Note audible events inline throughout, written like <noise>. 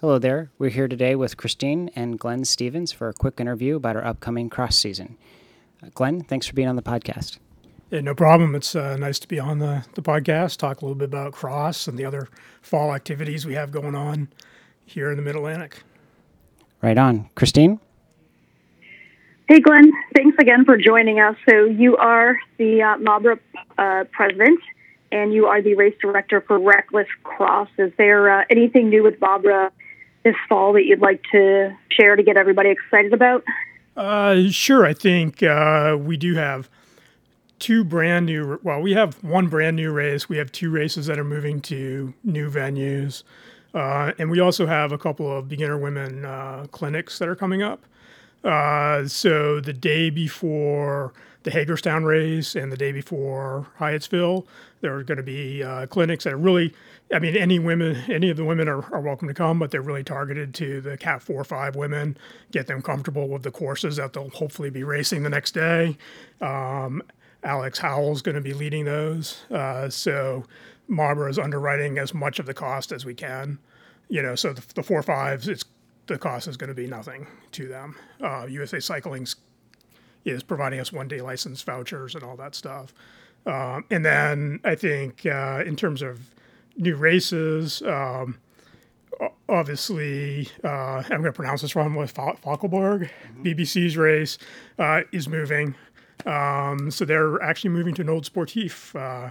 Hello there. We're here today with Christine and Glenn Stevens for a quick interview about our upcoming cross season. Uh, Glenn, thanks for being on the podcast. Yeah, no problem. It's uh, nice to be on the, the podcast, talk a little bit about cross and the other fall activities we have going on here in the Mid Atlantic. Right on. Christine? Hey, Glenn. Thanks again for joining us. So, you are the uh, MABRA uh, president and you are the race director for Reckless Cross. Is there uh, anything new with MABRA this fall that you'd like to share to get everybody excited about? Uh, sure. I think uh, we do have two brand new. Well, we have one brand new race. We have two races that are moving to new venues, uh, and we also have a couple of beginner women uh, clinics that are coming up. Uh, so the day before the Hagerstown race and the day before Hyattsville, there are going to be uh, clinics that are really, I mean, any women, any of the women are, are welcome to come, but they're really targeted to the Cat 4 or 5 women, get them comfortable with the courses that they'll hopefully be racing the next day. Um, Alex Howell's going to be leading those. Uh, so MABRA is underwriting as much of the cost as we can. You know, so the, the four fives, it's the cost is going to be nothing to them. Uh, USA Cycling's is providing us one day license vouchers and all that stuff. Um, and then I think uh, in terms of new races, um, obviously, uh, I'm going to pronounce this wrong with Falkenberg, mm-hmm. BBC's race uh, is moving. Um, so they're actually moving to an old Sportif uh,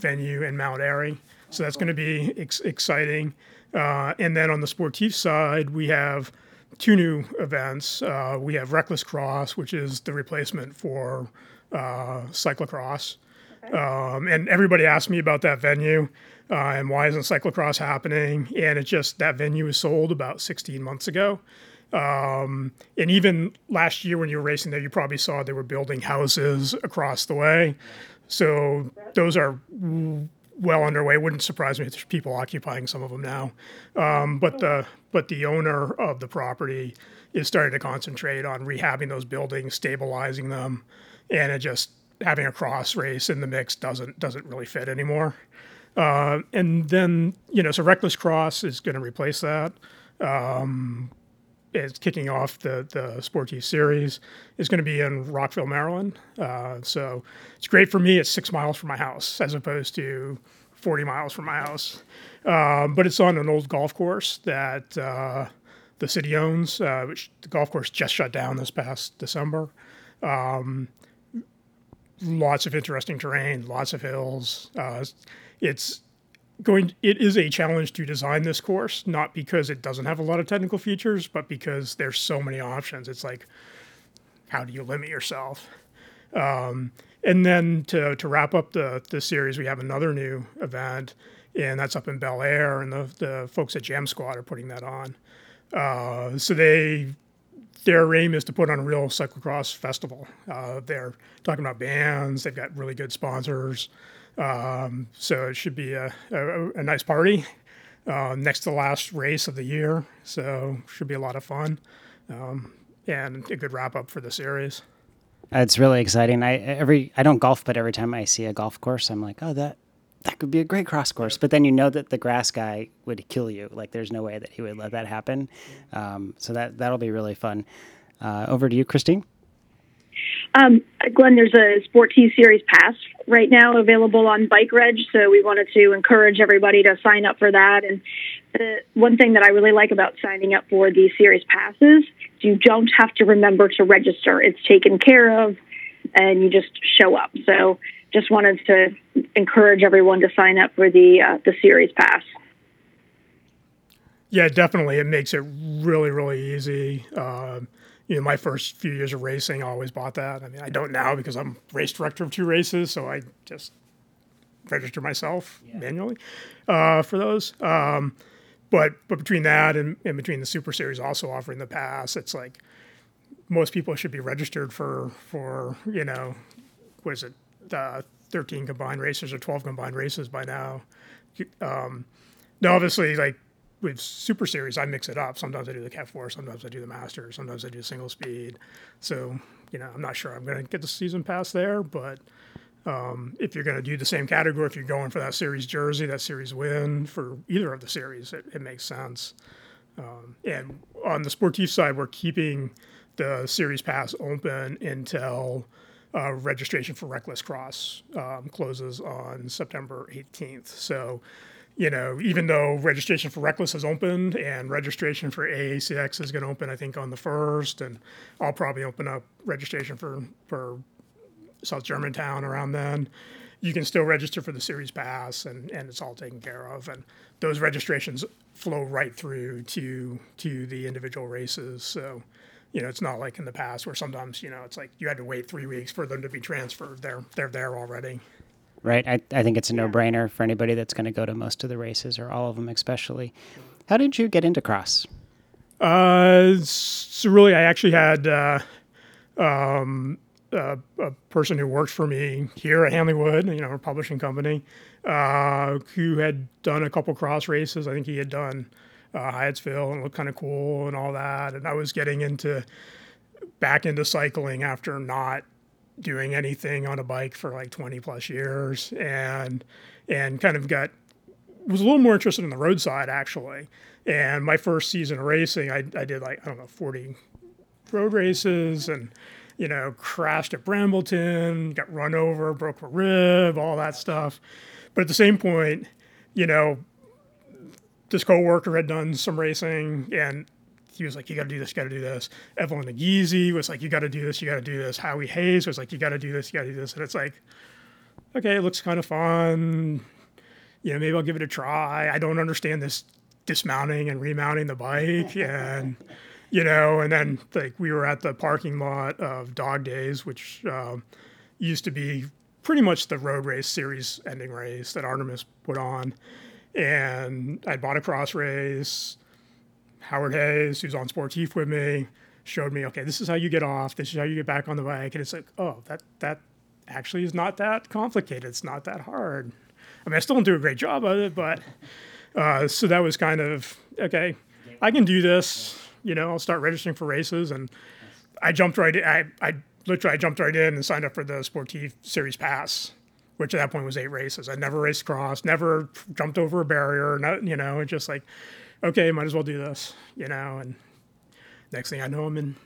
venue in Mount Airy. So that's going to be ex- exciting. Uh, and then on the Sportif side, we have two new events. Uh, we have Reckless Cross, which is the replacement for uh, cyclocross. Okay. Um, and everybody asked me about that venue uh, and why isn't cyclocross happening? And it just that venue was sold about 16 months ago. Um, and even last year when you were racing there, you probably saw they were building houses across the way. So those are well underway. Wouldn't surprise me if there's people occupying some of them now. Um, but the but the owner of the property is starting to concentrate on rehabbing those buildings, stabilizing them, and it just having a cross race in the mix doesn't doesn't really fit anymore. Uh, and then you know, so Reckless Cross is going to replace that. Um, it's kicking off the the Sportif series is going to be in Rockville, Maryland. Uh, so it's great for me. It's six miles from my house as opposed to 40 miles from my house. Uh, but it's on an old golf course that uh, the city owns, uh, which the golf course just shut down this past December. Um, lots of interesting terrain, lots of hills. Uh, it's going it is a challenge to design this course not because it doesn't have a lot of technical features but because there's so many options. It's like how do you limit yourself? Um, and then to, to wrap up the, the series we have another new event and that's up in bel air and the, the folks at jam squad are putting that on. Uh, so they their aim is to put on a real cyclocross festival. Uh, they're talking about bands they've got really good sponsors um, so it should be a, a, a nice party. Uh, next to the last race of the year, so should be a lot of fun um, and a good wrap up for the series. It's really exciting. I every I don't golf, but every time I see a golf course, I'm like, oh, that that could be a great cross course. But then you know that the grass guy would kill you. Like there's no way that he would let that happen. Um, so that that'll be really fun. Uh, over to you, Christine. Um, Glenn, there's a Sportif Series Pass right now available on Bike Reg, so we wanted to encourage everybody to sign up for that. And the one thing that I really like about signing up for these Series Passes you don't have to remember to register. It's taken care of, and you just show up. So just wanted to encourage everyone to sign up for the uh, the Series Pass. Yeah, definitely. It makes it really, really easy. Uh, you know, my first few years of racing, I always bought that. I mean, I don't now because I'm race director of two races, so I just register myself yeah. manually uh, for those. Um, but but between that and, and between the Super Series also offering the pass, it's like most people should be registered for for you know, was it, uh, 13 combined races or 12 combined races by now. Um, now, obviously, like with Super Series, I mix it up. Sometimes I do the Cat 4, sometimes I do the Masters, sometimes I do single speed. So, you know, I'm not sure I'm going to get the season pass there, but um, if you're going to do the same category, if you're going for that series jersey, that series win for either of the series, it, it makes sense. Um, and on the sportif side, we're keeping the series pass open until uh, registration for Reckless Cross um, closes on September 18th. So, you know, even though registration for Reckless has opened and registration for AACX is going to open, I think, on the first, and I'll probably open up registration for for South Germantown around then. You can still register for the series pass, and, and it's all taken care of. And those registrations flow right through to to the individual races. So, you know, it's not like in the past where sometimes you know it's like you had to wait three weeks for them to be transferred. They're they're there already. Right. I, I think it's a no brainer for anybody that's going to go to most of the races or all of them, especially. How did you get into cross? Uh, so really, I actually had uh, um, a, a, person who worked for me here at Hanley Wood, you know, a publishing company, uh, who had done a couple cross races. I think he had done uh, Hyattsville and looked kind of cool and all that. And I was getting into back into cycling after not doing anything on a bike for like 20 plus years, and and kind of got was a little more interested in the roadside actually. And my first season of racing, I, I did like I don't know 40 road races and you know, crashed at Brambleton, got run over, broke a rib, all that stuff. But at the same point, you know, this coworker had done some racing and he was like, you got to do this, you got to do this. Evelyn Nagizi was like, you got to do this, you got to do this. Howie Hayes was like, you got to do this, you got to do this. And it's like, okay, it looks kind of fun. You know, maybe I'll give it a try. I don't understand this dismounting and remounting the bike. <laughs> And, you know, and then like we were at the parking lot of Dog Days, which um, used to be pretty much the road race series ending race that Artemis put on. And I bought a cross race. Howard Hayes, who's on Sportif with me, showed me, okay, this is how you get off. This is how you get back on the bike. And it's like, oh, that that actually is not that complicated. It's not that hard. I mean, I still don't do a great job of it, but uh, so that was kind of okay. I can do this you know, I'll start registering for races. And I jumped right in. I, I literally I jumped right in and signed up for the Sportif Series Pass, which at that point was eight races. I never raced cross, never jumped over a barrier, not, you know, it's just like, okay, might as well do this, you know. And next thing I know, I'm in,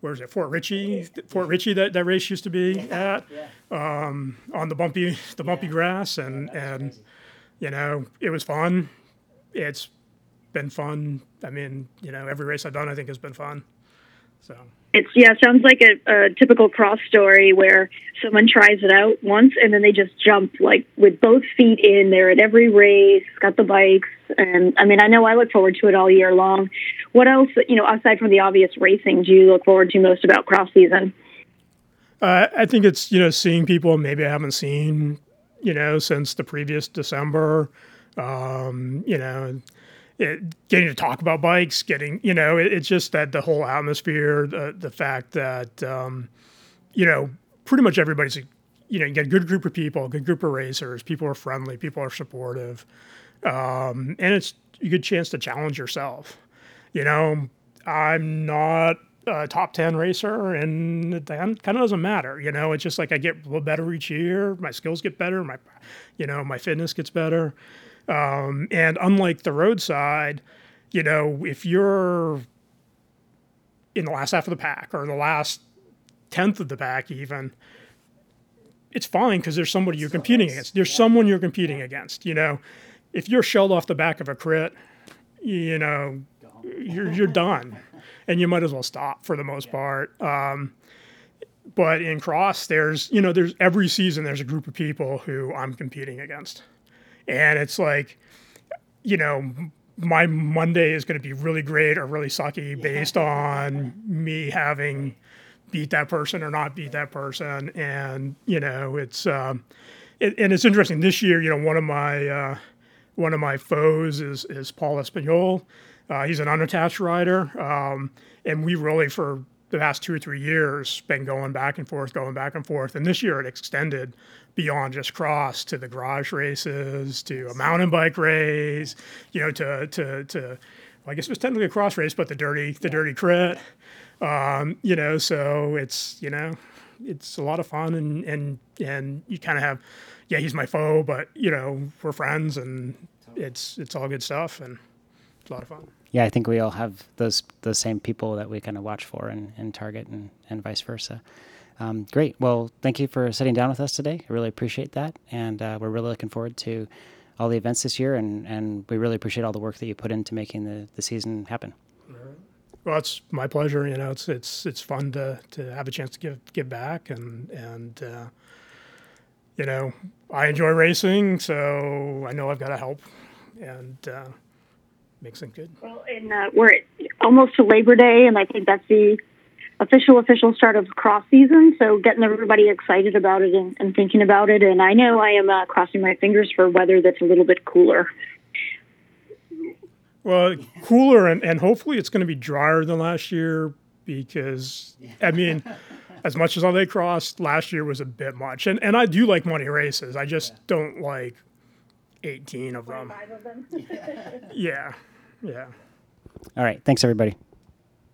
where is it, Fort Ritchie, Fort Ritchie that, that race used to be at, um, on the bumpy, the bumpy grass. And, and, you know, it was fun. It's been fun. I mean, you know, every race I've done, I think has been fun. So it's yeah, sounds like a, a typical cross story where someone tries it out once and then they just jump like with both feet in. They're at every race, got the bikes, and I mean, I know I look forward to it all year long. What else, you know, aside from the obvious racing, do you look forward to most about cross season? Uh, I think it's you know seeing people maybe I haven't seen you know since the previous December. Um, you know, it, getting to talk about bikes, getting you know, it, it's just that the whole atmosphere, the the fact that um, you know, pretty much everybody's you know, you get a good group of people, good group of racers. People are friendly, people are supportive, um, and it's a good chance to challenge yourself. You know, I'm not a top 10 racer and that kind of doesn't matter you know it's just like i get a little better each year my skills get better my you know my fitness gets better um, and unlike the roadside, you know, if you're in the last half of the pack or the last tenth of the pack, even, it's fine because there's somebody you're competing against. There's someone you're competing against. You know, if you're shelled off the back of a crit, you know, you're you're done, and you might as well stop for the most part. Um, but in cross, there's you know, there's every season there's a group of people who I'm competing against and it's like, you know, my Monday is going to be really great or really sucky based on me having beat that person or not beat that person, and you know, it's um, it, and it's interesting this year. You know, one of my uh, one of my foes is is Paul Espanol. Uh, he's an unattached rider, um, and we really for the past two or three years been going back and forth, going back and forth. And this year it extended beyond just cross to the garage races, to a mountain bike race, you know, to to to well, I guess it was technically a cross race, but the dirty the dirty crit. Um, you know, so it's you know, it's a lot of fun and and and you kind of have yeah, he's my foe, but you know, we're friends and it's it's all good stuff and it's a lot of fun. Yeah, I think we all have those those same people that we kind of watch for and, and target and, and vice versa. Um, great. Well, thank you for sitting down with us today. I really appreciate that. And uh, we're really looking forward to all the events this year. And, and we really appreciate all the work that you put into making the, the season happen. Well, it's my pleasure. You know, it's it's it's fun to, to have a chance to give give back, and and uh, you know, I enjoy racing, so I know I've got to help, and uh, makes it good. Well, and uh, we're almost to Labor Day, and I think that's the official official start of cross season. So getting everybody excited about it and, and thinking about it. And I know I am uh, crossing my fingers for weather that's a little bit cooler. Well, cooler and, and hopefully it's going to be drier than last year because I mean, <laughs> as much as all they crossed last year was a bit much. And and I do like money races. I just don't like 18 of them. yeah. Yeah. All right. Thanks, everybody.